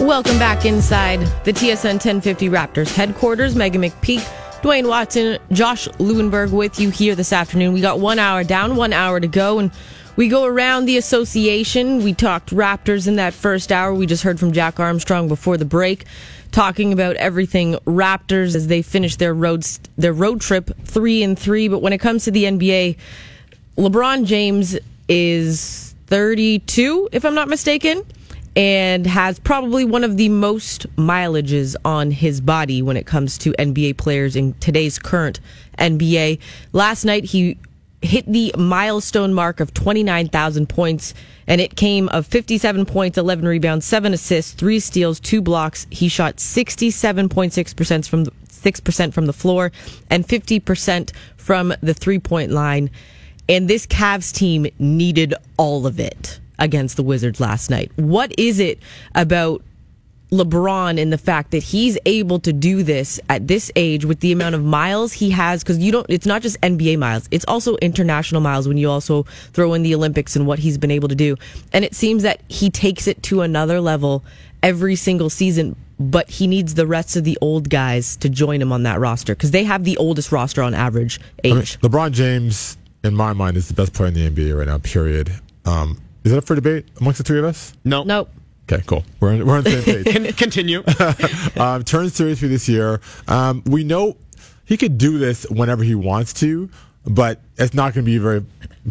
Welcome back inside the TSN 1050 Raptors headquarters. Meghan McPeak, Dwayne Watson, Josh Lewenberg with you here this afternoon. We got one hour down, one hour to go, and we go around the association. We talked Raptors in that first hour. We just heard from Jack Armstrong before the break, talking about everything Raptors as they finish their road their road trip three and three. But when it comes to the NBA, LeBron James is 32, if I'm not mistaken and has probably one of the most mileages on his body when it comes to NBA players in today's current NBA. Last night, he hit the milestone mark of 29,000 points, and it came of 57 points, 11 rebounds, 7 assists, 3 steals, 2 blocks. He shot 67.6% from the, 6% from the floor and 50% from the three point line. And this Cavs team needed all of it against the Wizards last night. What is it about LeBron and the fact that he's able to do this at this age with the amount of miles he has because you don't it's not just NBA miles it's also international miles when you also throw in the Olympics and what he's been able to do and it seems that he takes it to another level every single season but he needs the rest of the old guys to join him on that roster because they have the oldest roster on average age. I mean, LeBron James in my mind is the best player in the NBA right now period um, is that up for debate amongst the three of us? No. Nope. Okay, cool. We're on, we're on the same page. Continue. um, turns 33 this year. Um, we know he could do this whenever he wants to, but it's not going to be very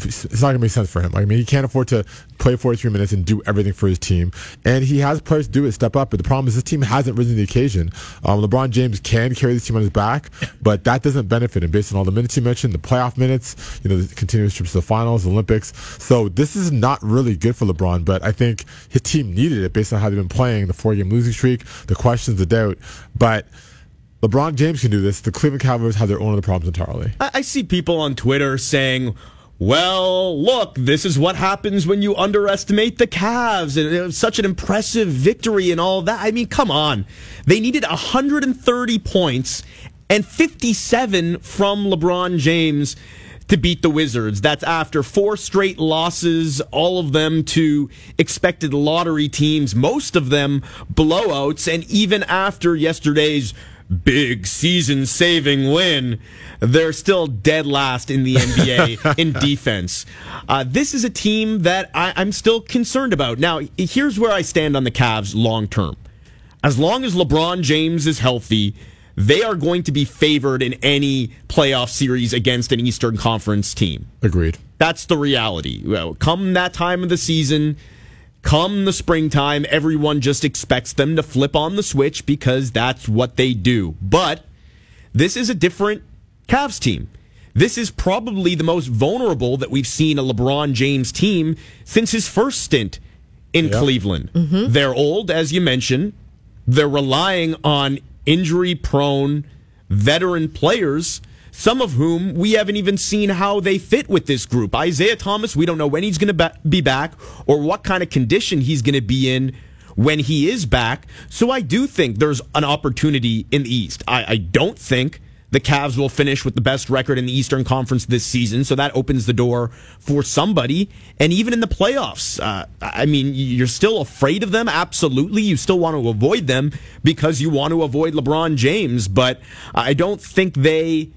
it's not going to make sense for him. I mean, he can't afford to play 43 minutes and do everything for his team. And he has players to do it, step up. But the problem is this team hasn't risen to the occasion. Um, LeBron James can carry this team on his back, but that doesn't benefit him based on all the minutes you mentioned, the playoff minutes, you know, the continuous trips to the finals, Olympics. So this is not really good for LeBron, but I think his team needed it based on how they've been playing, the four game losing streak, the questions, the doubt. But LeBron James can do this. The Cleveland Cavaliers have their own other problems entirely. I, I see people on Twitter saying, well, look, this is what happens when you underestimate the Cavs. And it was such an impressive victory and all that. I mean, come on. They needed 130 points and 57 from LeBron James to beat the Wizards. That's after four straight losses, all of them to expected lottery teams, most of them blowouts. And even after yesterday's big season saving win, they're still dead last in the NBA in defense. Uh, this is a team that I, am still concerned about. Now, here's where I stand on the Cavs long term. As long as LeBron James is healthy, they are going to be favored in any playoff series against an Eastern Conference team. Agreed. That's the reality. Well, come that time of the season, come the springtime, everyone just expects them to flip on the switch because that's what they do. But this is a different Cavs team. This is probably the most vulnerable that we've seen a LeBron James team since his first stint in yep. Cleveland. Mm-hmm. They're old, as you mentioned. They're relying on injury prone veteran players some of whom we haven't even seen how they fit with this group. Isaiah Thomas, we don't know when he's going to be back or what kind of condition he's going to be in when he is back. So I do think there's an opportunity in the East. I, I don't think the Cavs will finish with the best record in the Eastern Conference this season, so that opens the door for somebody. And even in the playoffs, uh, I mean, you're still afraid of them. Absolutely, you still want to avoid them because you want to avoid LeBron James. But I don't think they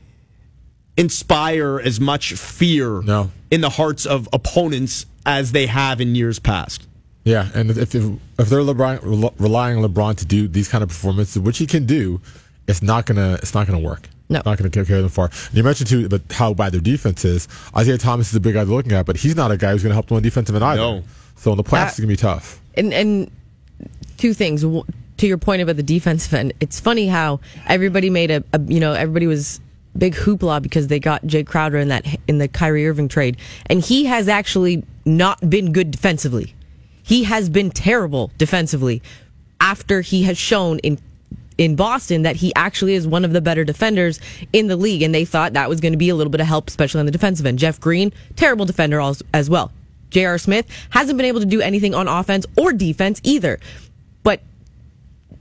inspire as much fear no. in the hearts of opponents as they have in years past. Yeah, and if if, if they're LeBron, relying on LeBron to do these kind of performances, which he can do, it's not gonna it's not gonna work. No. It's not going to carry them far. And you mentioned too about how bad their defense is. Isaiah Thomas is a big guy they're looking at, but he's not a guy who's going to help them on defensive end either. No. So in the playoffs, it's going to be tough. And and two things to your point about the defensive end. It's funny how everybody made a, a you know everybody was big hoopla because they got Jae Crowder in that in the Kyrie Irving trade, and he has actually not been good defensively. He has been terrible defensively after he has shown in in Boston that he actually is one of the better defenders in the league, and they thought that was going to be a little bit of help, especially on the defensive end. Jeff Green, terrible defender as well. J.R. Smith hasn't been able to do anything on offense or defense either.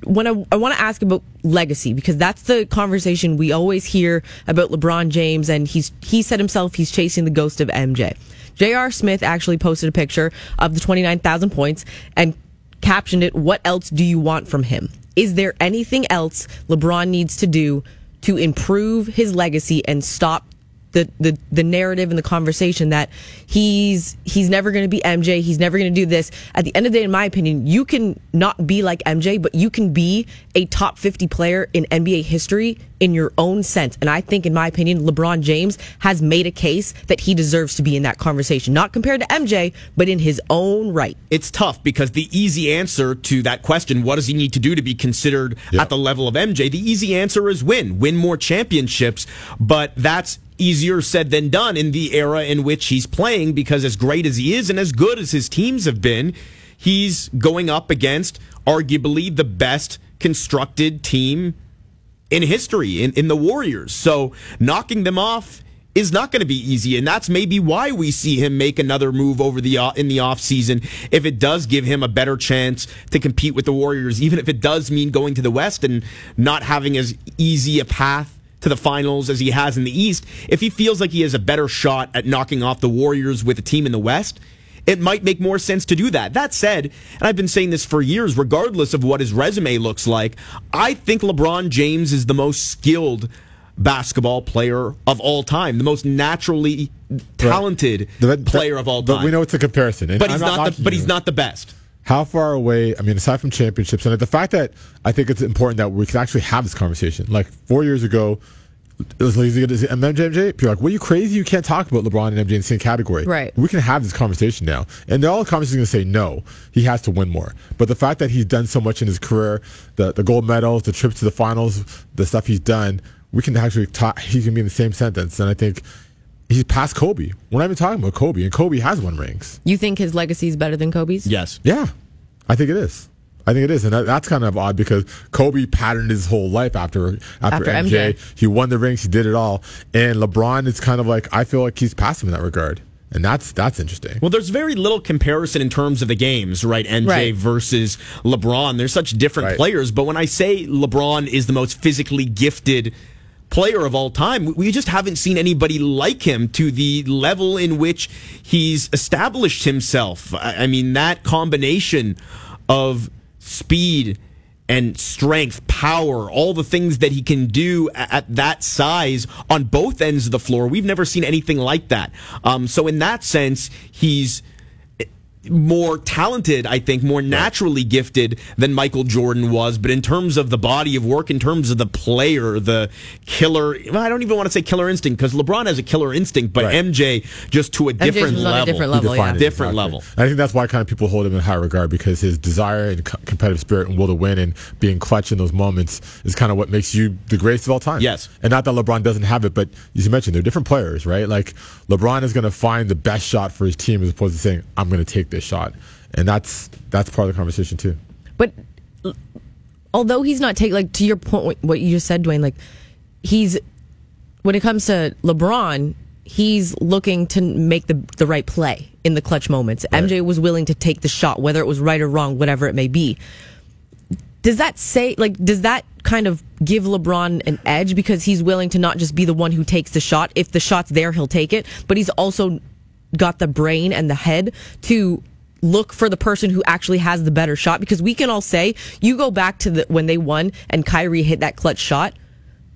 When I, I want to ask about legacy because that's the conversation we always hear about LeBron James, and he's he said himself he's chasing the ghost of MJ. J.R. Smith actually posted a picture of the 29,000 points, and captioned it, What else do you want from him? Is there anything else LeBron needs to do to improve his legacy and stop the, the, the narrative and the conversation that he's he's never going to be MJ. He's never going to do this. At the end of the day, in my opinion, you can not be like MJ, but you can be a top 50 player in NBA history in your own sense. And I think, in my opinion, LeBron James has made a case that he deserves to be in that conversation, not compared to MJ, but in his own right. It's tough because the easy answer to that question, what does he need to do to be considered Yep. at the level of MJ? The easy answer is win, win more championships. But that's easier said than done in the era in which he's playing because as great as he is and as good as his teams have been, he's going up against arguably the best constructed team in history in, in the Warriors. So knocking them off is not going to be easy and that's maybe why we see him make another move over the uh, in the offseason if it does give him a better chance to compete with the Warriors even if it does mean going to the West and not having as easy a path to the finals as he has in the East if he feels like he has a better shot at knocking off the Warriors with a team in the West it might make more sense to do that. That said, and I've been saying this for years, regardless of what his resume looks like, I think LeBron James is the most skilled basketball player of all time, the most naturally talented The- player of all time. But we know it's a comparison. but he's not, the, but he's not the best. How far away? I mean, aside from championships, and the fact that I think it's important that we can actually have this conversation. Like four years ago, it was like, is it MJ, MJ? People are like, "What are you crazy? You can't talk about LeBron and MJ in the same category." Right. We can have this conversation now, and they're all conversations going to say no. He has to win more. But the fact that he's done so much in his career, the the gold medals, the trips to the finals, the stuff he's done, we can actually talk. He can be in the same sentence, and I think. He's past Kobe. We're not even talking about Kobe, and Kobe has won rings. You think his legacy is better than Kobe's? Yes. Yeah, I think it is. I think it is, and that, that's kind of odd because Kobe patterned his whole life after after, After MJ. MJ. He won the rings, he did it all, and LeBron is kind of like I feel like he's past him in that regard, and that's that's interesting. Well, there's very little comparison in terms of the games, right? MJ Right. versus LeBron. There's such different Right. players, but when I say LeBron is the most physically gifted player of all time, we- we just haven't seen anybody like him to the level in which he's established himself. I I mean, that combination of speed and strength, power, all the things that he can do at that size on both ends of the floor. We've never seen anything like that. Um, so in that sense, he's more talented, I think, more naturally gifted than Michael Jordan was. But in terms of the body of work, in terms of the player, the killer, well, I don't even want to say killer instinct because LeBron has a killer instinct, but Right. MJ just to a different was on a level. different level, yeah. it, Different level. I think that's why kind of people hold him in high regard because his desire and co- competitive spirit and will to win and being clutch in those moments is kind of what makes you the greatest of all time. Yes. And not that LeBron doesn't have it, but as you mentioned, they're different players, right? Like LeBron is going to find the best shot for his team as opposed to saying, "I'm going to take this shot," and that's that's part of the conversation too. But although he's not taking, like, to your point, what- what you just said, Dwayne, like, he's, when it comes to LeBron, he's looking to make the, the right play in the clutch moments. MJ was willing to take the shot, whether it was right or wrong, whatever it may be. Does that say, like, does that kind of give LeBron an edge because he's willing to not just be the one who takes the shot? If the shot's there, he'll take it, but he's also got the brain and the head to look for the person who actually has the better shot because we can all say you go back to the when they won and Kyrie hit that clutch shot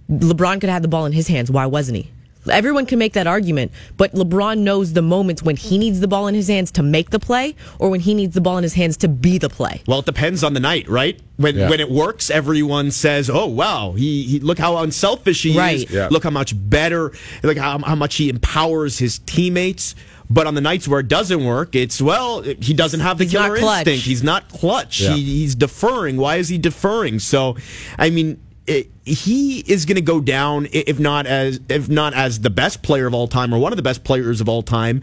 LeBron could have had the ball in his hands why wasn't he Everyone can make that argument, but LeBron knows the moments when he needs the ball in his hands to make the play or when he needs the ball in his hands to be the play. Well, it depends on the night, right? When Yeah. when it works, everyone says, "Oh wow, he, he look how unselfish he Right. is. Yeah. Look how much better, like how, how much he empowers his teammates." But on the nights where it doesn't work, it's well, he doesn't have the He's killer instinct. He's not clutch. Yeah. He, he's deferring. Why is he deferring? So, I mean. It, he is going to go down if not as if not as the best player of all time or one of the best players of all time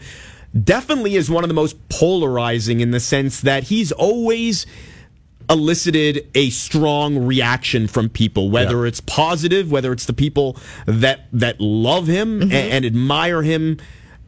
definitely is one of the most polarizing in the sense that he's always elicited a strong reaction from people whether Yeah. it's positive whether it's the people that that love him Mm-hmm. and, and admire him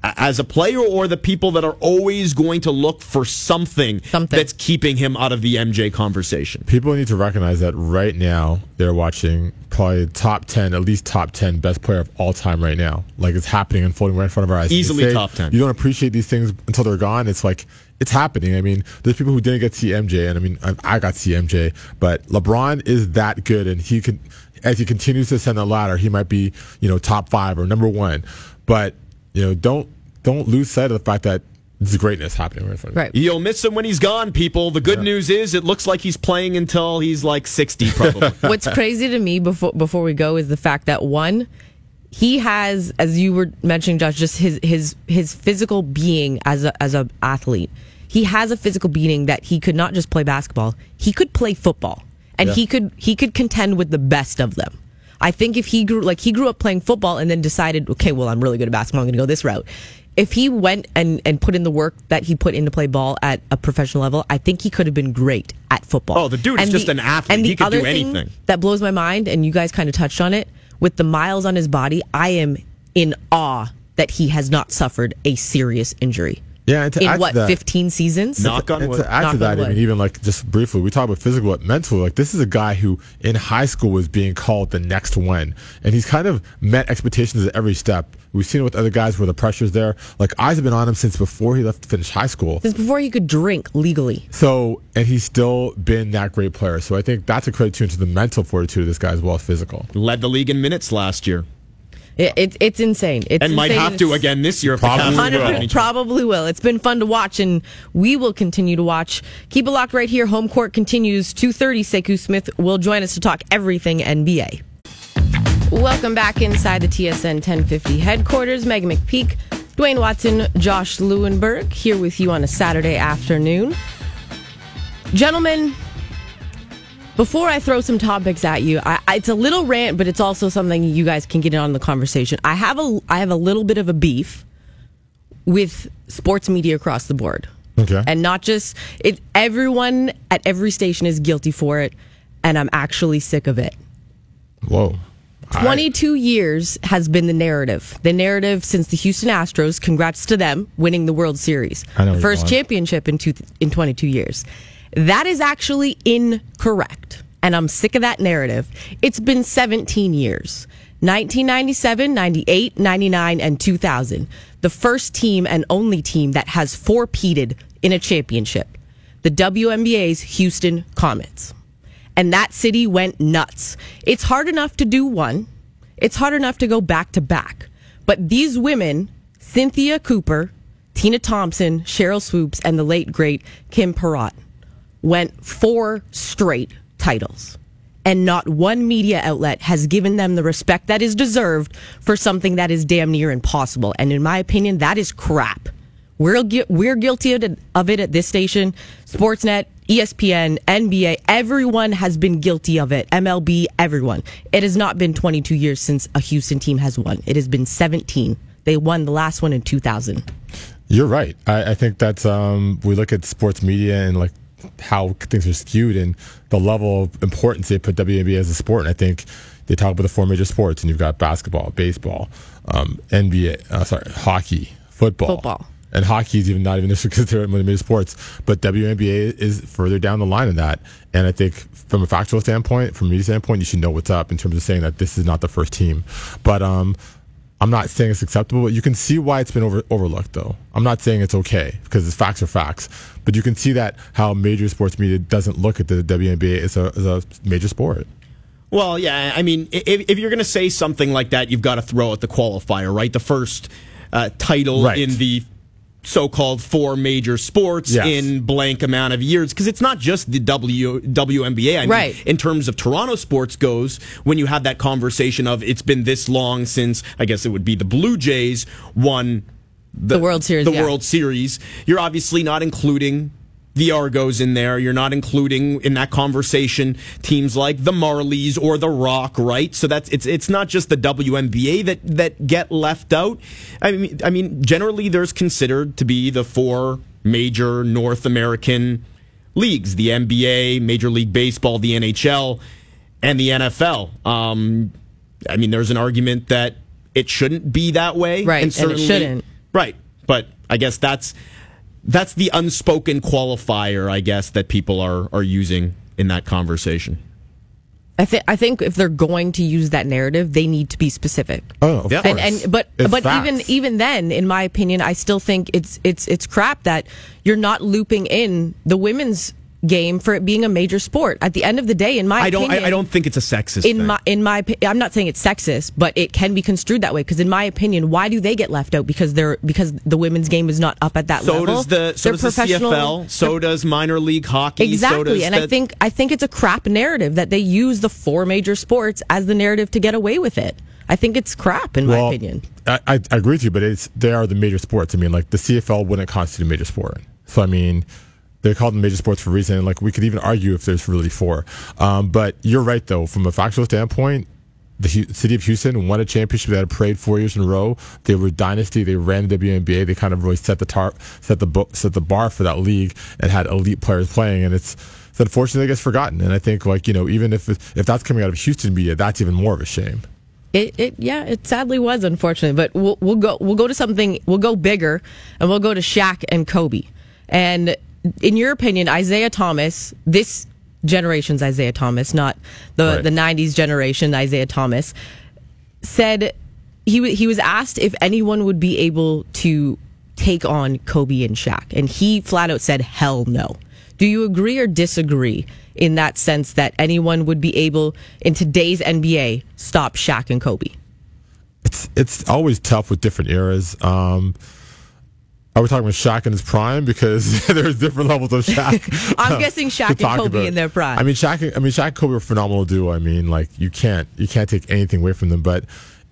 as a player or the people that are always going to look for something, Something. that's keeping him out of the MJ conversation. People need to recognize that right now they're watching probably top 10, at least top 10 best player of all time right now. Like it's happening unfolding right in front of our eyes. You Easily say top 10. You don't appreciate these things until they're gone. It's like, it's happening. I mean, there's people who didn't get to see MJ, and I mean, I, I got to see MJ, but LeBron is that good, and he can, as he continues to ascend the ladder, he might be, you know, top five or number one. But, you know, don't, don't lose sight of the fact that this greatness happening right in front of you. Right. You'll miss him when he's gone, people. The good news is it looks like he's playing until he's like 60, probably. What's crazy to me before before we go is the fact that one, he has, as you were mentioning, Josh, just his his his physical being as a as a athlete. He has a physical being that he could not just play basketball; he could play football, and Yeah. he could he could contend with the best of them. I think if he grew like he grew up playing football and then decided, okay, well, I'm really good at basketball. I'm going to go this route. If he went and, and put in the work that he put in to play ball at a professional level, I think he could have been great at football. Oh, the dude is And just an athlete. And the He could do other thing anything. that blows my mind, and you guys kind of touched on it, with the miles on his body, I am in awe that he has not suffered a serious injury. Yeah, and to add in to what that- 15 seasons? Knock on and wood. to add Knock to that, I mean, even like just briefly, we talk about physical, but mental. like this is a guy who in high school was being called the next one, and he's kind of met expectations at every step. We've seen it with other guys where the pressure's there. Like eyes have been on him since before he left to finish high school. Since before he could drink legally. So, and he's still been that great player. So I think that's a credit to, to the mental fortitude of this guy as well as physical. Led the league in minutes last year. It, it, it's insane. It's And might insane. have to again this year Probably will. win 100 any- probably will. It's been fun to watch, and we will continue to watch. Keep it locked right here. Home court continues. 2.30, Sekou Smith will join us to talk everything NBA. Welcome back inside the TSN 1050 headquarters. Meghan McPeak, Dwayne Watson, Josh Lewenberg here with you on a Saturday afternoon. Gentlemen, before I throw some topics at you, I, I- it's a little rant, but it's also something you guys can get in on the conversation. I have a I have a little bit of a beef with sports media across the board, Okay. and not just it. Everyone at every station is guilty for it, and I'm actually sick of it. Whoa. I- 22 years has been the narrative. The narrative since the Houston Astros, congrats to them, winning the World Series. I know The first championship in, two, in 22 years. That is actually incorrect. And I'm sick of that narrative. It's been 17 years 1997, 98, 99, and 2000. The first team and only team that has four-peated in a championship. The WNBA's Houston Comets and that city went nuts. It's hard enough to do one. It's hard enough to go back to back. But these women, Cynthia Cooper, Tina Thompson, Sheryl Swoopes, and the late great Kim Perrott, went four straight titles. And not one media outlet has given them the respect that is deserved for something that is damn near impossible. And in my opinion, that is crap. We're we're guilty of it, at this station, Sportsnet, ESPN, NBA. Everyone has been guilty of it. MLB, everyone. It has not been 22 years since a Houston team has won. It has been 17. They won the last one in 2000. You're right. I, I think that's um, we look at sports media and like how things are skewed and the level of importance they put WNBA as a sport. And I think they talk about the four major sports, and you've got basketball, baseball, um, NBA, uh, sorry, hockey, football, Football. and hockey is even not even considered one of the major sports. But WNBA is further down the line in that. And I think from a factual standpoint, from a media standpoint, you should know what's up in terms of saying that this is not the first team. But um, I'm not saying it's acceptable, but you can see why it's been over, overlooked, though. I'm not saying it's okay because the facts are facts, but you can see that how major sports media doesn't look at the WNBA as a, as a major sport. Well, yeah, I mean, if, if you're going to say something like that, you've got to throw out the qualifier, right? The first uh, title Right. in the so-called four major sports Yes. in blank amount of years because it's not just the W WNBA. I mean, Right. in terms of Toronto sports goes, when you have that conversation of it's been this long since I guess it would be the Blue Jays won The World Series, the yeah. World Series. You're obviously not including the Argos in there. You're not including in that conversation teams like the Marlies or the Rock, right? So that's it's it's not just the WNBA that that get left out. I mean, I mean, generally there's considered to be the four major North American leagues: the NBA, Major League Baseball, the NHL, and the NFL. Um, I mean, there's an argument that it shouldn't be that way, Right, and it shouldn't. Right. But I guess that's that's the unspoken qualifier, I guess, that people are are using in that conversation. I think I think if they're going to use that narrative, they need to be specific. Oh, of Yeah. course. and and but It's but facts. even even then in my opinion i still think it's it's it's crap that you're not looping in the women's game for it being a major sport at the end of the day in my I don't opinion I, I don't think it's a sexist in thing. my in my I'm not saying it's sexist, but it can be construed that way because in my opinion, why do they get left out? Because they're because the women's game is not up at that so level. does the so They're does the CFL, so does minor league hockey, Exactly, does and I think I think it's a crap narrative that they use the four major sports as the narrative to get away with it. I think it's crap, in my opinion. I, I I agree with you, but it's they are the major sports. I mean, like the CFL wouldn't constitute a major sport. So I mean, they're called major sports for a reason. Like we could even argue if there's really four. Um, but you're right though, from a factual standpoint. The city of Houston won a championship. They had parade four years in a row. They were dynasty. They ran the WNBA. They kind of really set the tar- set the bo- set the bar for that league and had elite players playing. And it's it's unfortunately it gets forgotten. And I think like you know even if if that's coming out of Houston media, that's even more of a shame. It, it yeah, it sadly was unfortunate, but we'll we'll go we'll go to something we'll go bigger and we'll go to Shaq and Kobe. And in your opinion, Isaiah Thomas, this generation's Isaiah Thomas, not the Right. the '90s generation Isaiah Thomas, said he he was asked if anyone would be able to take on Kobe and Shaq, and he flat out said, "Hell no." Do you agree or disagree in that sense that anyone would be able in today's NBA stop Shaq and Kobe? it's it's always tough with different eras. Um, are we talking about Shaq in his prime? Because there's different levels of Shaq. I'm uh, guessing Shaq and Kobe about. in their prime. I mean, Shaq. I mean, Shaq and Kobe are phenomenal duo. I mean, like you can't you can't take anything away from them. But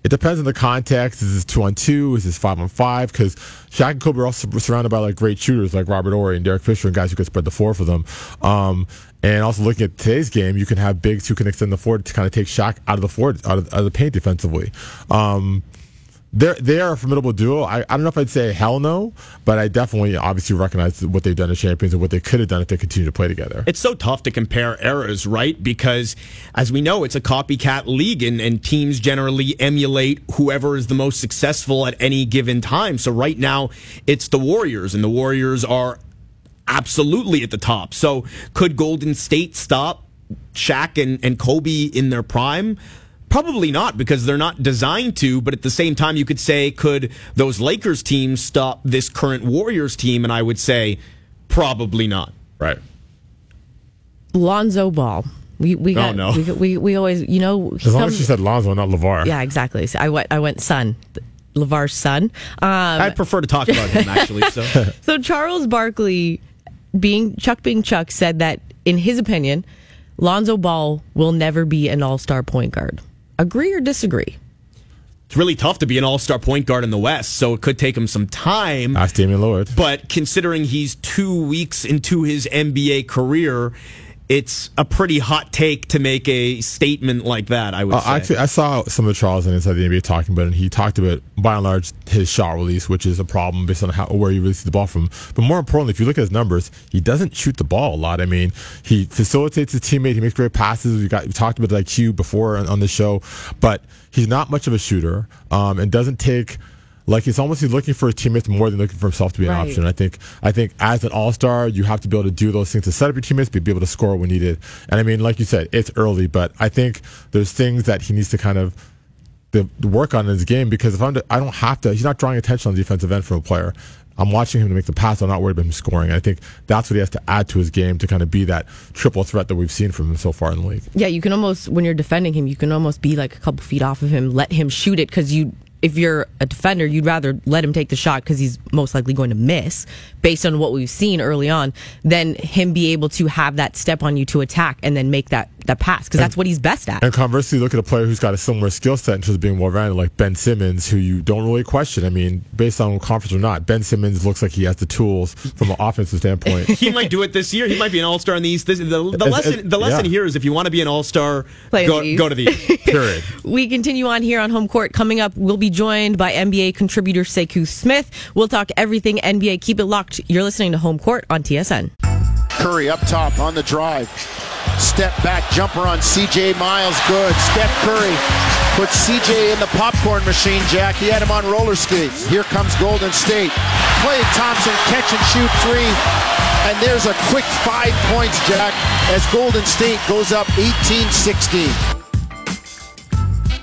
it depends on the context. Is this two on two? Is this five on five? Because Shaq and Kobe are also surrounded by like great shooters like Robert Horry and Derek Fisher and guys who could spread the floor for them. Um, and also looking at today's game, you can have bigs who can extend the floor to kind of take Shaq out of the floor, out of, out of the paint defensively. Um, they're they are a formidable duo. I, I don't know if I'd say hell no, but I definitely obviously recognize what they've done as champions and what they could have done if they continue to play together. It's so tough to compare eras, right? Because as we know, it's a copycat league and, and teams generally emulate whoever is the most successful at any given time. So right now, it's the Warriors, and the Warriors are absolutely at the top. So could Golden State stop Shaq and, and Kobe in their prime? Probably not because they're not designed to, but at the same time, you could say, could those Lakers teams stop this current Warriors team? And I would say, probably not. Right. Lonzo Ball. We we got no. we, we we always you know he As long as she said Lonzo, not LaVar. yeah exactly. So I went I went son, LaVar's son. Um, I'd prefer to talk about him actually. So So Charles Barkley, being Chuck being Chuck, said that in his opinion, Lonzo Ball will never be an All Star point guard. Agree or disagree? it's really tough to be an all-star point guard in the West. So it could take him some time. Ask Damian Lillard. But considering he's two weeks into his NBA career, it's a pretty hot take to make a statement like that. I would Uh, say. actually, I saw some of the Charles and inside the NBA talking about it, and he talked about, by and large, his shot release, which is a problem based on how where he releases the ball from. But more importantly, if you look at his numbers, he doesn't shoot the ball a lot. I mean, he facilitates his teammate, he makes great passes. We got we talked about IQ before on, on the show, but he's not much of a shooter, um, and doesn't take. Like it's almost he's looking for his teammates more than looking for himself to be an Right. option. I think I think as an all star, you have to be able to do those things to set up your teammates, but be able to score when needed. And I mean, like you said, it's early, but I think there's things that he needs to kind of the, the work on in his game because if I'm to, I don't have to. He's not drawing attention on the defensive end from a player. I'm watching him to make the pass. I'm not worried about him scoring. I think that's what he has to add to his game to kind of be that triple threat that we've seen from him so far in the league. Yeah, you can almost when you're defending him, you can almost be like a couple feet off of him, let him shoot it because you. If you're a defender, you'd rather let him take the shot because he's most likely going to miss, based on what we've seen early on, than him be able to have that step on you to attack and then make that that pass because that's what he's best at. And conversely, look at a player who's got a similar skill set in terms of being well rounded, like Ben Simmons, who you don't really question. I mean, based on conference or not, Ben Simmons looks like he has the tools from an offensive standpoint. he might do it this year. He might be an all star in the East. This, the, the It's- lesson, it's- the lesson yeah. here is if you want to be an all star, go, go to the East. Period. We continue on here on home court. Coming up, we'll be joined by NBA contributor Sekou Smith. We'll talk everything NBA. Keep it locked. You're listening to Home Court on TSN. Curry up top on the drive. Step back jumper on CJ Miles. Good. Steph Curry puts CJ in the popcorn machine, Jack. He had him on roller skates. Here comes Golden State. Klay Thompson catch and shoot three. And there's a quick five points, Jack, as Golden State goes up 18 16.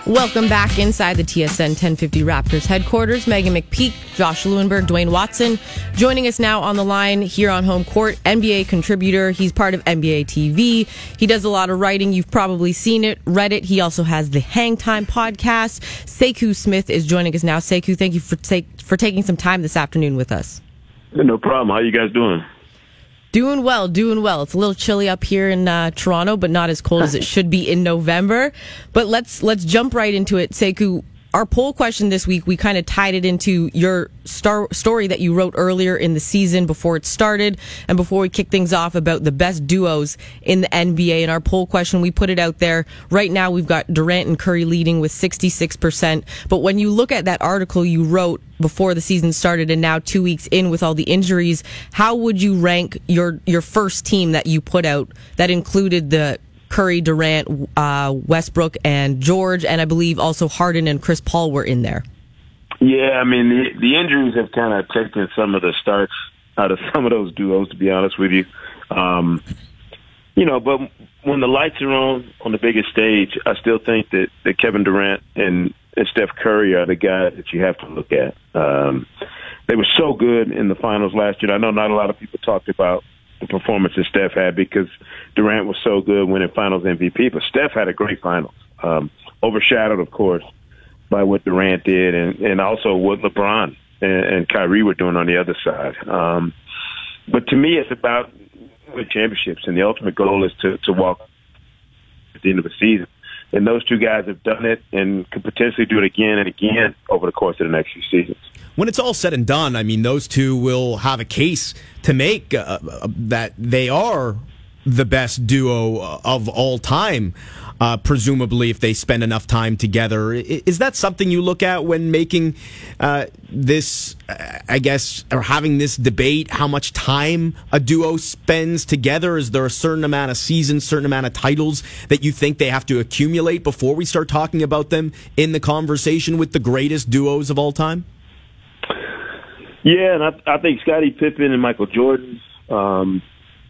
Welcome back inside the TSN 1050 Raptors headquarters. Meghan McPeak, Josh Lewenberg, Dwayne Watson joining us now on the line here on home court. NBA contributor. He's part of NBA TV. He does a lot of writing. You've probably seen it, read it. He also has the Hang Time podcast. Sekou Smith is joining us now. Sekou, thank you for take, for taking some time this afternoon with us. No problem. How you guys doing? Doing well, doing well. It's a little chilly up here in uh, Toronto, but not as cold as it should be in November. But let's let's jump right into it. Sekou, our poll question this week, we kind of tied it into your star- story that you wrote earlier in the season before it started and before we kick things off about the best duos in the NBA. In our poll question, we put it out there. Right now, we've got Durant and Curry leading with 66%. But when you look at that article you wrote before the season started and now two weeks in with all the injuries, how would you rank your, your first team that you put out that included the Curry, Durant, uh, Westbrook, and George, and I believe also Harden and Chris Paul were in there. Yeah, I mean the, the injuries have kind of taken some of the starts out of some of those duos. To be honest with you, um, you know, but when the lights are on on the biggest stage, I still think that, that Kevin Durant and, and Steph Curry are the guys that you have to look at. Um, they were so good in the finals last year. I know not a lot of people talked about the performance that Steph had because Durant was so good winning Finals MVP, but Steph had a great Finals, um, overshadowed, of course, by what Durant did, and and also what LeBron and, and Kyrie were doing on the other side. Um, but to me, it's about championships, and the ultimate goal is to to walk at the end of the season. And those two guys have done it and could potentially do it again and again over the course of the next few seasons when it's all said and done, I mean, those two will have a case to make uh, uh, that they are the best duo of all time. Uh, presumably, if they spend enough time together, is that something you look at when making uh, this? Uh, I guess, or having this debate, how much time a duo spends together? Is there a certain amount of seasons, certain amount of titles that you think they have to accumulate before we start talking about them in the conversation with the greatest duos of all time? Yeah, and I, I think Scottie Pippen and Michael Jordan, um,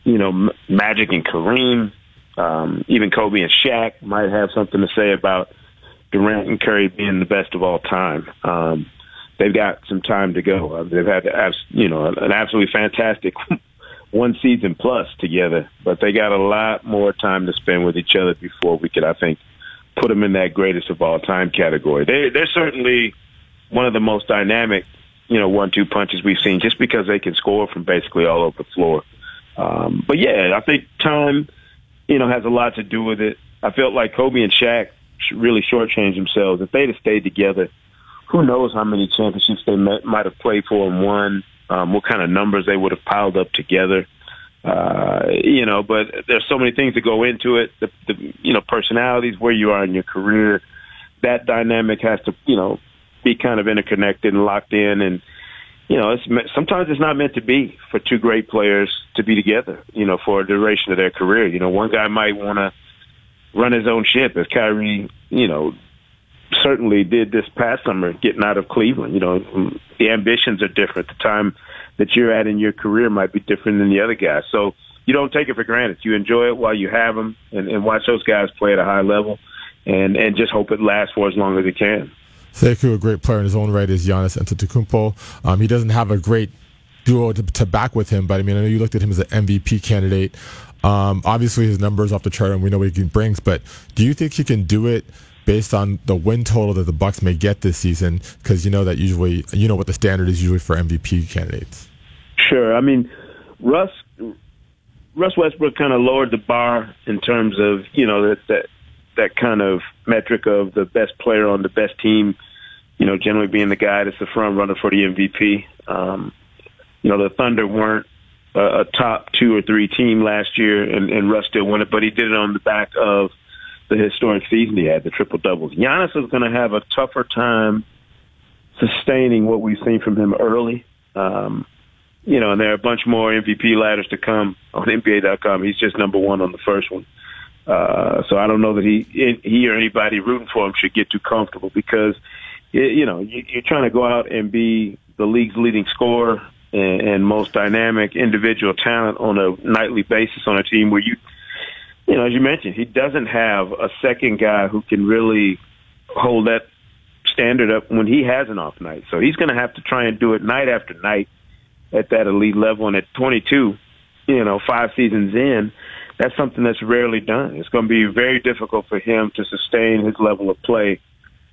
you know, Magic and Kareem, um, even Kobe and Shaq might have something to say about Durant and Curry being the best of all time. Um, they've got some time to go. Uh, they've had, you know, an absolutely fantastic one season plus together, but they got a lot more time to spend with each other before we could, I think, put them in that greatest of all time category. They, they're certainly one of the most dynamic you know, one-two punches we've seen just because they can score from basically all over the floor. Um, but yeah, I think time, you know, has a lot to do with it. I felt like Kobe and Shaq really shortchanged themselves. If they'd have stayed together, who knows how many championships they met, might have played for and won, um, what kind of numbers they would have piled up together. Uh, you know, but there's so many things that go into it. The, the, you know, personalities, where you are in your career, that dynamic has to, you know, be kind of interconnected and locked in and you know it's sometimes it's not meant to be for two great players to be together you know for a duration of their career. You know one guy might want to run his own ship as Kyrie you know certainly did this past summer getting out of Cleveland. You know mm, the ambitions are different. The time that you're at in your career might be different than the other guy so you don't take it for granted. You enjoy it while you have them and, and watch those guys play at a high level and and just hope it lasts for as long as it can Sekou, a great player in his own right, is Giannis Antetokounmpo. Um, he doesn't have a great duo to, to, back with him, but I mean, I know you looked at him as an MVP candidate. Um, obviously, his numbers off the chart, and we know what he brings. But do you think he can do it based on the win total that the Bucks may get this season? Because you know that usually, you know what the standard is usually for MVP candidates. Sure. I mean, Russ Russ Westbrook kind of lowered the bar in terms of you know that that that kind of metric of the best player on the best team, you know, generally being the guy that's the front runner for the MVP. Um, you know, the Thunder weren't a, a top two or three team last year, and, and Russ still won it, but he did it on the back of the historic season he had, the triple doubles. Giannis is going to have a tougher time sustaining what we've seen from him early. Um, you know, and there are a bunch more MVP ladders to come on NBA.com. He's just number one on the first one. Uh, so I don't know that he he or anybody rooting for him should get too comfortable because you know you're trying to go out and be the league's leading scorer and, most dynamic individual talent on a nightly basis on a team where you you know as you mentioned he doesn't have a second guy who can really hold that standard up when he has an off night. So he's going to have to try and do it night after night at that elite level. And at 22, you know, five seasons in, that's something that's rarely done. It's going to be very difficult for him to sustain his level of play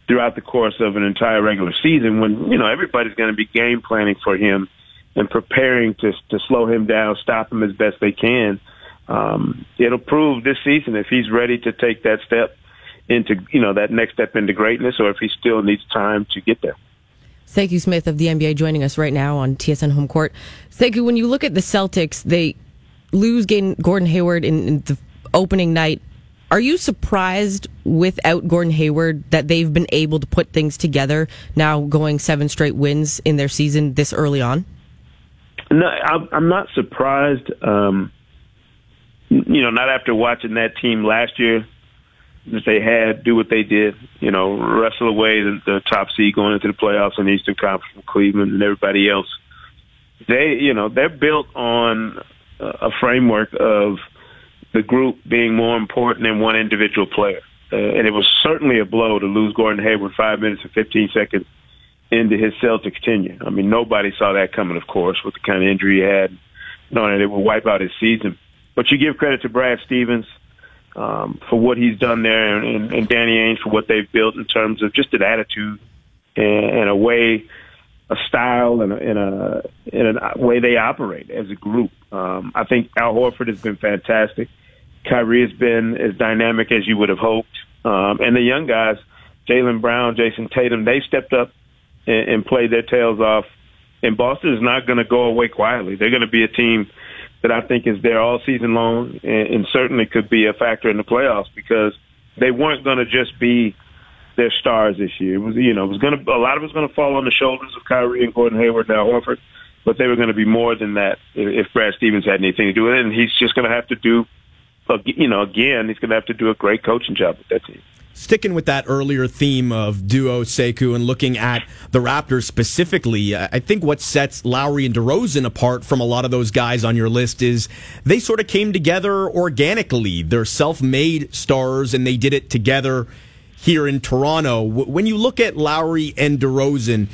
throughout the course of an entire regular season when, you know, everybody's going to be game planning for him and preparing to, to slow him down, stop him as best they can. Um, it'll prove this season if he's ready to take that step into, you know, that next step into greatness or if he still needs time to get there. Thank you, Smith of the NBA joining us right now on TSN Home Court. Thank you. when you look at the Celtics, they lose Gordon Hayward in, in the opening night. Are you surprised without Gordon Hayward that they've been able to put things together now going seven straight wins in their season this early on? No, I'm not surprised. Um, you know, not after watching that team last year that they had do what they did, you know, wrestle away the, the top seed going into the playoffs in the Eastern Conference from Cleveland and everybody else. They, you know, they're built on a framework of the group being more important than one individual player. Uh, and it was certainly a blow to lose Gordon Hayward five minutes and 15 seconds into his Celtics tenure. I mean, nobody saw that coming, of course, with the kind of injury he had, knowing that it would wipe out his season. But you give credit to Brad Stevens um, for what he's done there, and, and, and Danny Ainge for what they've built in terms of just an attitude and, and a way a style and a, and a, and a way they operate as a group. Um, I think Al Horford has been fantastic. Kyrie has been as dynamic as you would have hoped. Um, and the young guys, Jaylen Brown, Jayson Tatum, they stepped up and, and played their tails off. And Boston is not going to go away quietly. They're going to be a team that I think is there all season long and, and certainly could be a factor in the playoffs because they weren't going to just be their stars this year. It was, you know, it was going to a lot of it was going to fall on the shoulders of Kyrie and Gordon Hayward now Horford, but they were going to be more than that if Brad Stevens had anything to do with it. And he's just going to have to do, you know, again, he's going to have to do a great coaching job with that team. Sticking with that earlier theme of duo Sekou and looking at the Raptors specifically, I think what sets Lowry and DeRozan apart from a lot of those guys on your list is they sort of came together organically. They're self-made stars and they did it together here in Toronto. When you look at Lowry and DeRozan,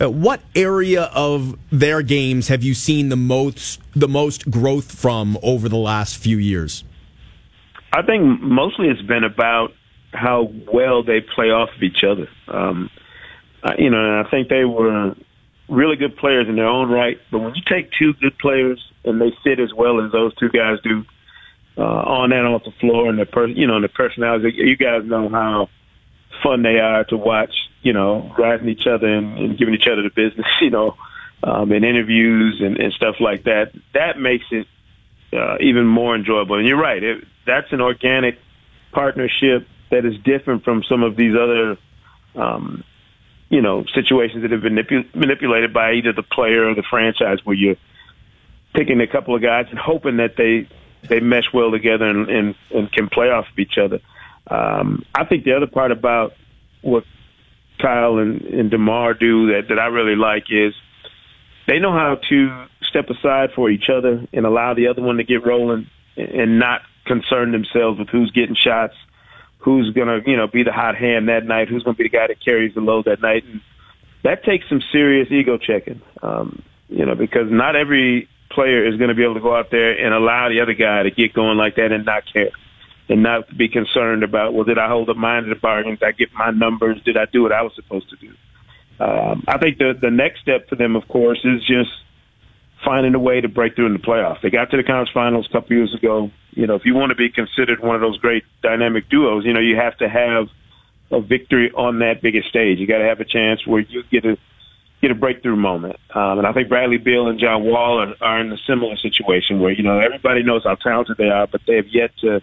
uh, what area of their games have you seen the most the most growth from over the last few years? I think mostly it's been about how well they play off of each other. Um, you know, I think they were really good players in their own right. But when you take two good players and they fit as well as those two guys do uh, on and off the floor, and the per- you know, and the personalities, you guys know how fun they are to watch, you know, rising each other and, and giving each other the business, you know, um, in interviews and, and stuff like that. That makes it uh, even more enjoyable. And you're right, it, that's an organic partnership that is different from some of these other, um, you know, situations that have been manipul- manipulated by either the player or the franchise, where you're picking a couple of guys and hoping that they they mesh well together and, and, and can play off of each other. Um, I think the other part about what Kyle and, and DeMar do that, that I really like is they know how to step aside for each other and allow the other one to get rolling and not concern themselves with who's getting shots, who's going to, you know, be the hot hand that night, who's going to be the guy that carries the load that night. And that takes some serious ego checking, um, you know, because not every player is going to be able to go out there and allow the other guy to get going like that and not care and not be concerned about, well, did I hold up mine to the bargain? Did I get my numbers? Did I do what I was supposed to do? Um, I think the the next step for them, of course, is just finding a way to break through in the playoffs. They got to the conference finals a couple years ago. You know, if you want to be considered one of those great dynamic duos, you know, you have to have a victory on that biggest stage. You got to have a chance where you get a get a breakthrough moment. Um, and I think Bradley Beal and John Wall are, are in a similar situation where you know everybody knows how talented they are, but they have yet to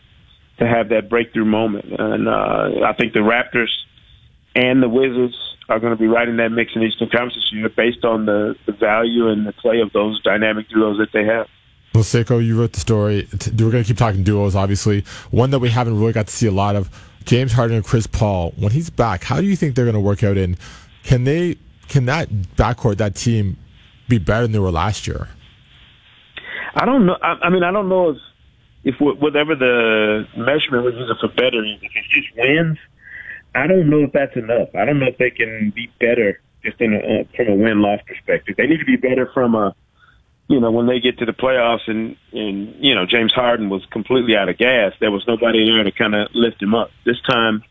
to have that breakthrough moment. And uh, I think the Raptors and the Wizards are going to be right in that mix in Eastern Conference this year based on the, the value and the play of those dynamic duos that they have. Well, Sekou, you wrote the story. We're going to keep talking duos, obviously. One that we haven't really got to see a lot of, James Harden and Chris Paul. When he's back, how do you think they're going to work out And Can they? Can that backcourt, that team, be better than they were last year? I don't know. I, I mean, I don't know if if whatever the measurement we're using for better if it's just wins. I don't know if that's enough. I don't know if they can be better just in a, uh, from a win loss perspective. They need to be better from a you know, when they get to the playoffs and, and, you know, James Harden was completely out of gas, there was nobody there to kind of lift him up. This time,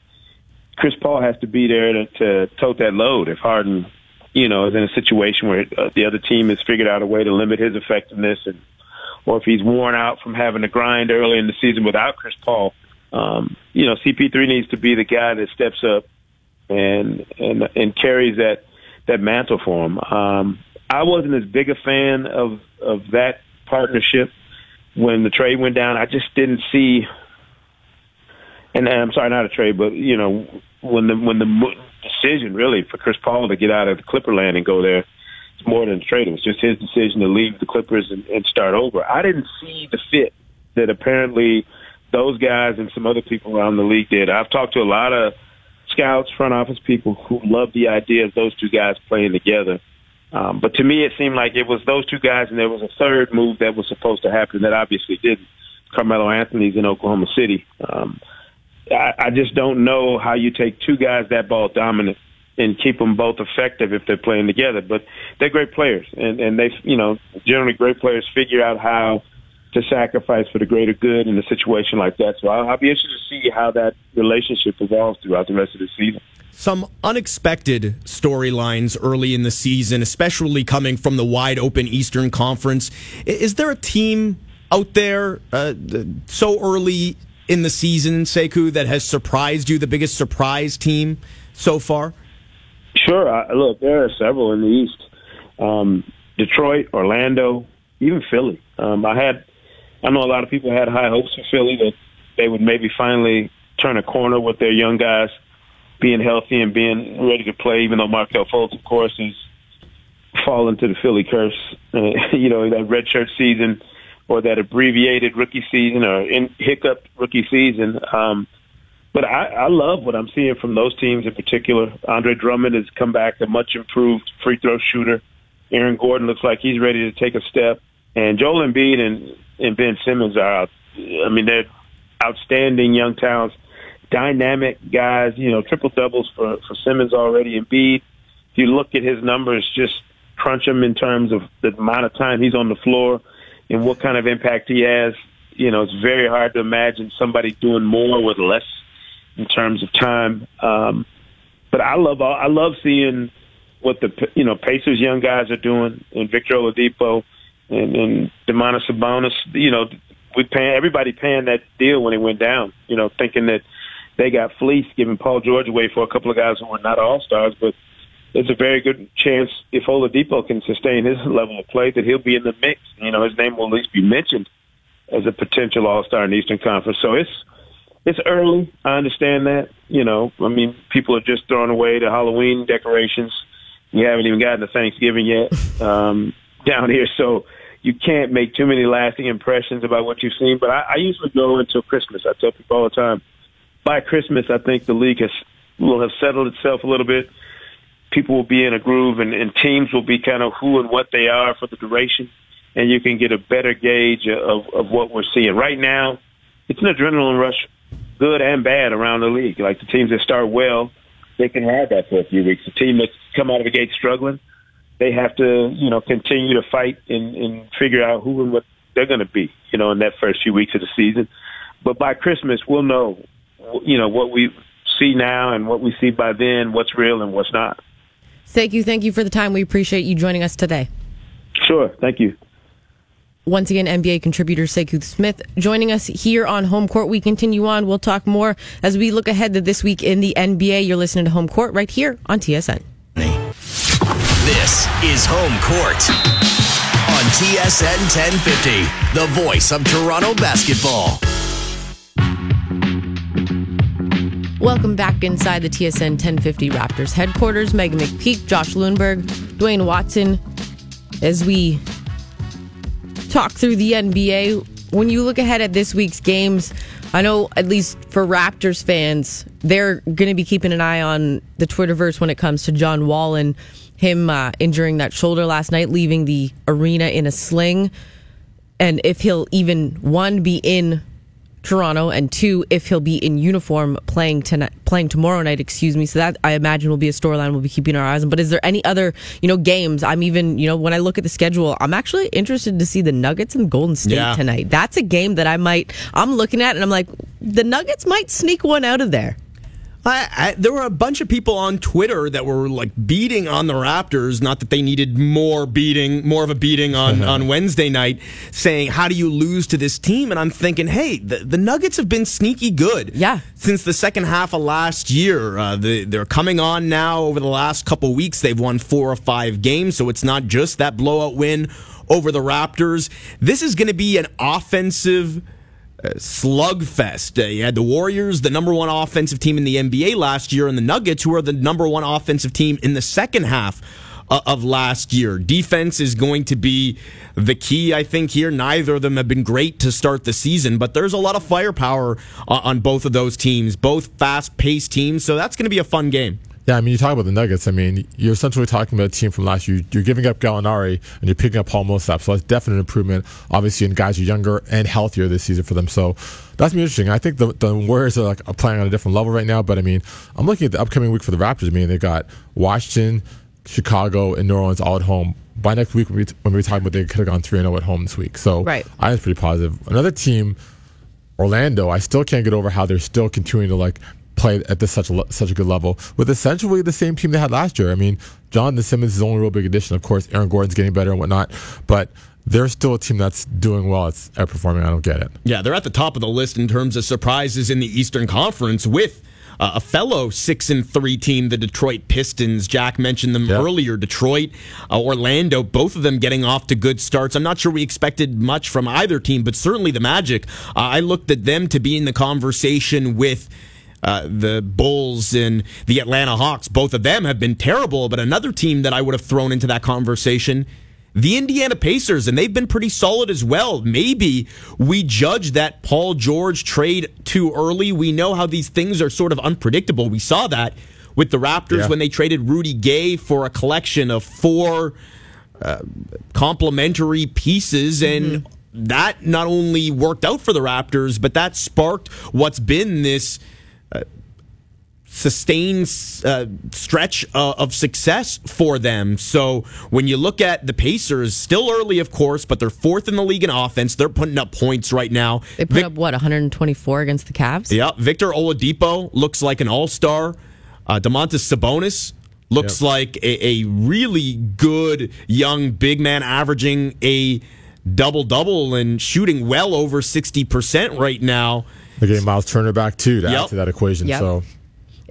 Chris Paul has to be there to, to tote that load. If Harden, you know, is in a situation where uh, the other team has figured out a way to limit his effectiveness and, or if he's worn out from having to grind early in the season without Chris Paul, um, you know, CP3 needs to be the guy that steps up and, and, and carries that, that mantle for him. Um, I wasn't as big a fan of of that partnership when the trade went down. I just didn't see, and I'm sorry, not a trade, but you know, when the when the decision really for Chris Paul to get out of the Clipperland and go there, more than a trade. It was just his decision to leave the Clippers and, and start over. I didn't see the fit that apparently those guys and some other people around the league did. I've talked to a lot of scouts, front office people who love the idea of those two guys playing together. Um, but to me, it seemed like it was those two guys, and there was a third move that was supposed to happen that obviously didn't. Carmelo Anthony's in Oklahoma City. Um, I, I just don't know how you take two guys that ball dominant and keep them both effective if they're playing together. But they're great players, and and they, you know, generally great players figure out how to sacrifice for the greater good in a situation like that. So I'll, I'll be interested to see how that relationship evolves throughout the rest of the season some unexpected storylines early in the season, especially coming from the wide open Eastern Conference. Is there a team out there uh, so early in the season, Sekou, that has surprised you, the biggest surprise team so far? Sure. Uh, look, there are several in the East. Um, Detroit, Orlando, even Philly. Um, I had, I know a lot of people had high hopes for Philly that they would maybe finally turn a corner with their young guys being healthy and being ready to play, even though Markelle Fultz, of course, has fallen to the Philly curse. Uh, you know, that redshirt season or that abbreviated rookie season or in hiccup rookie season. Um, but I, I love what I'm seeing from those teams in particular. Andre Drummond has come back a much improved free throw shooter. Aaron Gordon looks like he's ready to take a step. And Joel Embiid and, and Ben Simmons are, I mean, they're outstanding young talents dynamic guys, you know, triple doubles for, for Simmons already. Embiid, if you look at his numbers, just crunch them in terms of the amount of time he's on the floor and what kind of impact he has. You know, it's very hard to imagine somebody doing more with less in terms of time. Um, but I love all, I love seeing what the you know Pacers young guys are doing and Victor Oladipo and, and Domantas Sabonis. You know, we paying everybody paying that deal when it went down. You know, thinking that they got fleeced giving Paul George away for a couple of guys who were not all stars, but there's a very good chance if Oladipo can sustain his level of play that he'll be in the mix. You know, his name will at least be mentioned as a potential all star in the Eastern Conference. So it's it's early. I understand that. You know, I mean, people are just throwing away the Halloween decorations. We haven't even gotten to Thanksgiving yet um, down here, so you can't make too many lasting impressions about what you've seen. But I, I usually go until Christmas. I tell people all the time by Christmas, I think the league has will have settled itself a little bit. People will be in a groove, and, and teams will be kind of who and what they are for the duration, and you can get a better gauge of of what we're seeing right now. It's an adrenaline rush, good and bad, around the league. Like the teams that start well, they can ride that for a few weeks. The team that's come out of the gate struggling, they have to you know continue to fight and, and figure out who and what they're going to be. You know, in that first few weeks of the season. But by Christmas, we'll know you know what we see now and what we see by then, what's real and what's not. Thank you. Thank you for the time. We appreciate you joining us today. Sure. Thank you. Once again, NBA contributor Sekou Smith joining us here on Home Court. We continue on. We'll talk more as we look ahead to this week in the NBA. You're listening to Home Court right here on TSN. This is Home Court on TSN 1050, the voice of Toronto basketball. Welcome back inside the TSN 1050 Raptors headquarters. Meghan McPeak, Josh Lewenberg, Dwayne Watson, as we talk through the NBA. When you look ahead at this week's games, I know at least for Raptors fans, they're going to be keeping an eye on the Twitterverse when it comes to John Wall and him uh, injuring that shoulder last night, leaving the arena in a sling, and if he'll even one be in Toronto, and two, if he'll be in uniform playing tonight, playing tomorrow night. Excuse me. So that I imagine will be a storyline we'll be keeping our eyes on. But is there any other you know games? I'm even you know when I look at the schedule, I'm actually interested to see the Nuggets and Golden State Yeah. tonight. That's a game that I might I'm looking at and I'm like the Nuggets might sneak one out of there. I, I, there were a bunch of people on Twitter that were like beating on the Raptors. Not that they needed more beating, more of a beating on, on Wednesday night, saying, "How do you lose to this team?" And I'm thinking, hey, the, the Nuggets have been sneaky good, Yeah. since the second half of last year. Uh, the, they're coming on now over the last couple weeks. They've won four or five games, so it's not just that blowout win over the Raptors. This is going to be an offensive slugfest. Uh, you had the Warriors, the number one offensive team in the NBA last year, and the Nuggets, who are the number one offensive team in the second half uh, of last year. Defense is going to be the key, I think, here. Neither of them have been great to start the season, but there's a lot of firepower uh, on both of those teams, both fast paced teams, so that's going to be a fun game. Yeah, I mean, you talk about the Nuggets. I mean, you're essentially talking about a team from last year. You're giving up Gallinari and you're picking up Paul Millsap, so that's definite improvement. Obviously, and guys are younger and healthier this season for them, so that's be interesting. I think the, the Warriors are like are playing on a different level right now, but I mean, I'm looking at the upcoming week for the Raptors. I mean, they got Washington, Chicago, and New Orleans all at home. By next week, when we, when we were talking about they could have gone 3 and 0 at home this week. So Right. I was pretty positive. Another team Orlando, I still can't get over how they're still continuing to like play at this such a such a good level with essentially the same team they had last year. I mean, Jonathan Simmons is the only real big addition. Of course, Aaron Gordon's getting better and whatnot, but they're still a team that's doing well. It's outperforming. I don't get it. Yeah, they're at the top of the list in terms of surprises in the Eastern Conference with uh, a fellow six and three team, the Detroit Pistons. Jack mentioned them Yep. earlier. Detroit, uh, Orlando, both of them getting off to good starts. I'm not sure we expected much from either team, but certainly the Magic. Uh, I looked at them to be in the conversation with. Uh, the Bulls and the Atlanta Hawks, both of them have been terrible, but another team that I would have thrown into that conversation the Indiana Pacers, and they've been pretty solid as well. Maybe we judge that Paul George trade too early. We know how these things are sort of unpredictable. We saw that with the Raptors Yeah. when they traded Rudy Gay for a collection of four uh, complementary pieces and that not only worked out for the Raptors, but that sparked what's been this sustained uh, stretch uh, of success for them. So when you look at the Pacers, still early, of course, but they're fourth in the league in offense. They're putting up points right now. They put Vic- up what 124 against the Cavs. yeah, Victor Oladipo looks like an all-star. Uh, Domantas Sabonis looks Yep. like a, a really good young big man, averaging a double-double and shooting well over sixty percent right now. They're getting Miles Turner back too to Yep. add to that equation. Yep. So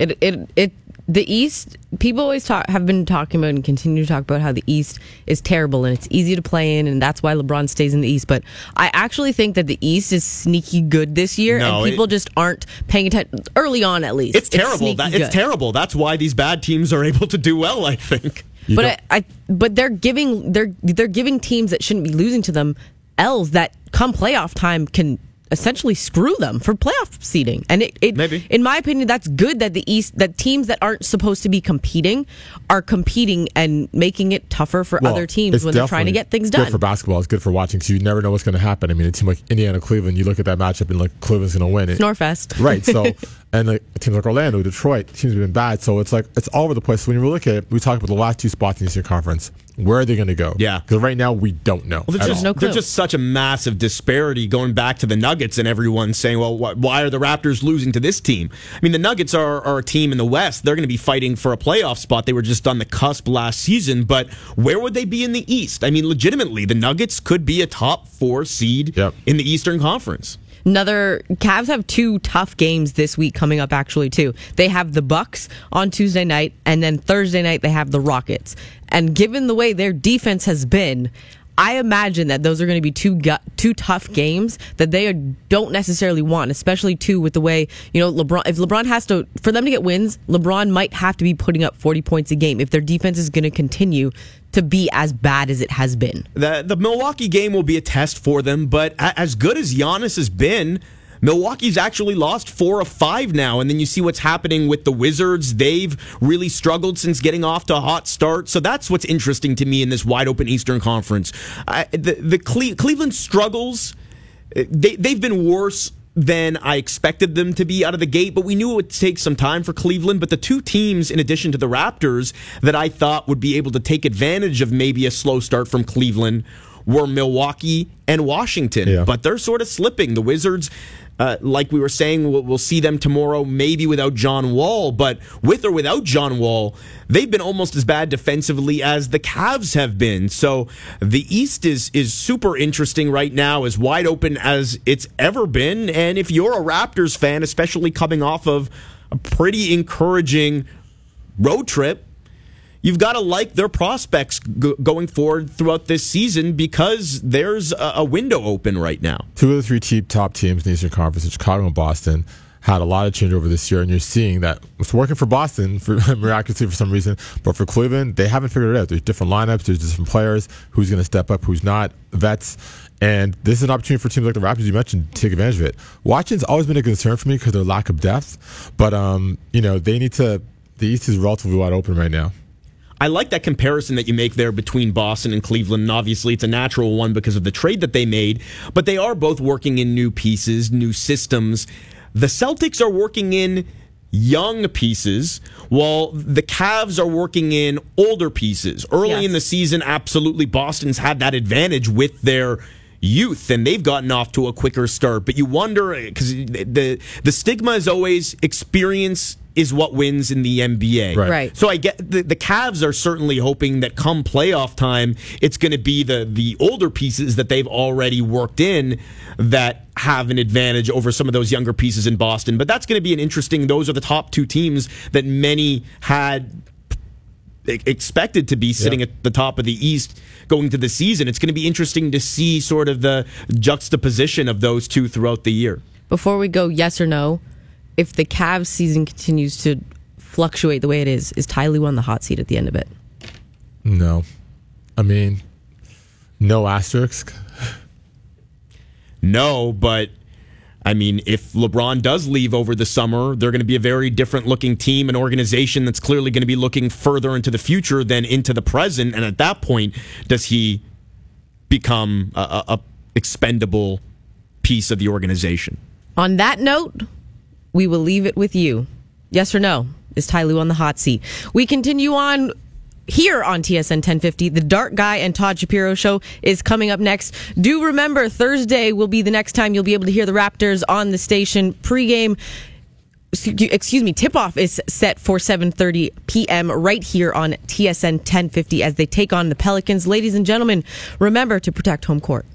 It it it the East people always talk have been talking about and continue to talk about how the East is terrible and it's easy to play in and that's why LeBron stays in the East. But I actually think that the East is sneaky good this year No, and people it- just aren't paying attention early on at least. It's terrible. sneaky That, it's terrible. That's why these bad teams are able to do well. I think. you But I, I but they're giving they're they're giving teams that shouldn't be losing to them L's that come playoff time can essentially screw them for playoff seeding. And it, it Maybe. in my opinion that's good that the East that teams that aren't supposed to be competing are competing and making it tougher for Well, other teams when they're trying to get things done. Good for basketball. It's good for watching because you never know what's going to happen. I mean, a team like Indiana, Cleveland, you look at that matchup and like Cleveland's going to win it. Norfest. Right. So, and like teams like Orlando, Detroit, teams have been bad. So it's like it's all over the place. So when you look at it, we talk about the last two spots in the Eastern Conference. Where are they going to go? Yeah. Because right now we don't know. Well, there's just, no there's just such a massive disparity going back to the Nuggets and everyone saying, well, wh- why are the Raptors losing to this team? I mean, the Nuggets are, are a team in the West. They're going to be fighting for a playoff spot. They were just on the cusp last season, but where would they be in the East? I mean, legitimately, the Nuggets could be a top four seed Yep. in the Eastern Conference. Another Cavs have two tough games this week coming up actually too. They have the Bucks on Tuesday night and then Thursday night they have the Rockets. And given the way their defense has been, I imagine that those are going to be two two tough games that they don't necessarily want, especially two with the way you know LeBron. If LeBron has to for them to get wins, LeBron might have to be putting up forty points a game if their defense is going to continue to be as bad as it has been. The the Milwaukee game will be a test for them, but as good as Giannis has been, Milwaukee's actually lost four of five now, and then you see what's happening with the Wizards. They've really struggled since getting off to a hot start. So that's what's interesting to me in this wide open Eastern Conference. I, the the Cle- Cleveland struggles. They they've been worse than I expected them to be out of the gate, but we knew it would take some time for Cleveland. But the two teams, in addition to the Raptors, that I thought would be able to take advantage of maybe a slow start from Cleveland were Milwaukee and Washington. Yeah. But they're sort of slipping. The Wizards. Uh, like we were saying, we'll, we'll see them tomorrow, maybe without John Wall, but with or without John Wall, they've been almost as bad defensively as the Cavs have been. So the East is is super interesting right now, as wide open as it's ever been. And if you're a Raptors fan, especially coming off of a pretty encouraging road trip, you've got to like their prospects g- going forward throughout this season because there's a, a window open right now. two of the three te- top teams in the Eastern Conference, Chicago and Boston, had a lot of change over this year, and you're seeing that it's working for Boston for miraculously for some reason, but for Cleveland, they haven't figured it out. There's different lineups, there's different players, who's going to step up, who's not, vets, and this is an opportunity for teams like the Raptors you mentioned to take advantage of it. Washington's always been a concern for me because their lack of depth, but um, you know they need to. The East is relatively wide open right now. I like that comparison that you make there between Boston and Cleveland. And obviously, it's a natural one because of the trade that they made, but they are both working in new pieces, new systems. The Celtics are working in young pieces, while the Cavs are working in older pieces. Early Yes. in the season, absolutely, Boston's had that advantage with their youth and they've gotten off to a quicker start but you wonder because the the stigma is always experience is what wins in the NBA Right. Right. so I get the, the Cavs are certainly hoping that come playoff time, it's going to be the the older pieces that they've already worked in that have an advantage over some of those younger pieces in Boston. But that's going to be an interesting. Those are the top two teams that many had expected to be sitting Yeah. at the top of the East going to the season. It's going to be interesting to see sort of the juxtaposition of those two throughout the year. Before we go, yes or no, if the Cavs season continues to fluctuate the way it is, is Ty Lue on the hot seat at the end of it? No, I mean, no asterisk. No, but I mean, if LeBron does leave over the summer, they're going to be a very different looking team, an organization that's clearly going to be looking further into the future than into the present. And at that point, does he become a, a, a expendable piece of the organization? On that note, we will leave it with you. Yes or no? Is Ty Lue on the hot seat? We continue on here on TSN 1050. The Dark Guy and Todd Shapiro show is coming up next. Do remember, Thursday will be the next time you'll be able to hear the Raptors on the station pregame. Excuse me, tip off is set for 7:30 p.m. right here on TSN 1050 as they take on the Pelicans. Ladies and gentlemen, remember to protect home court.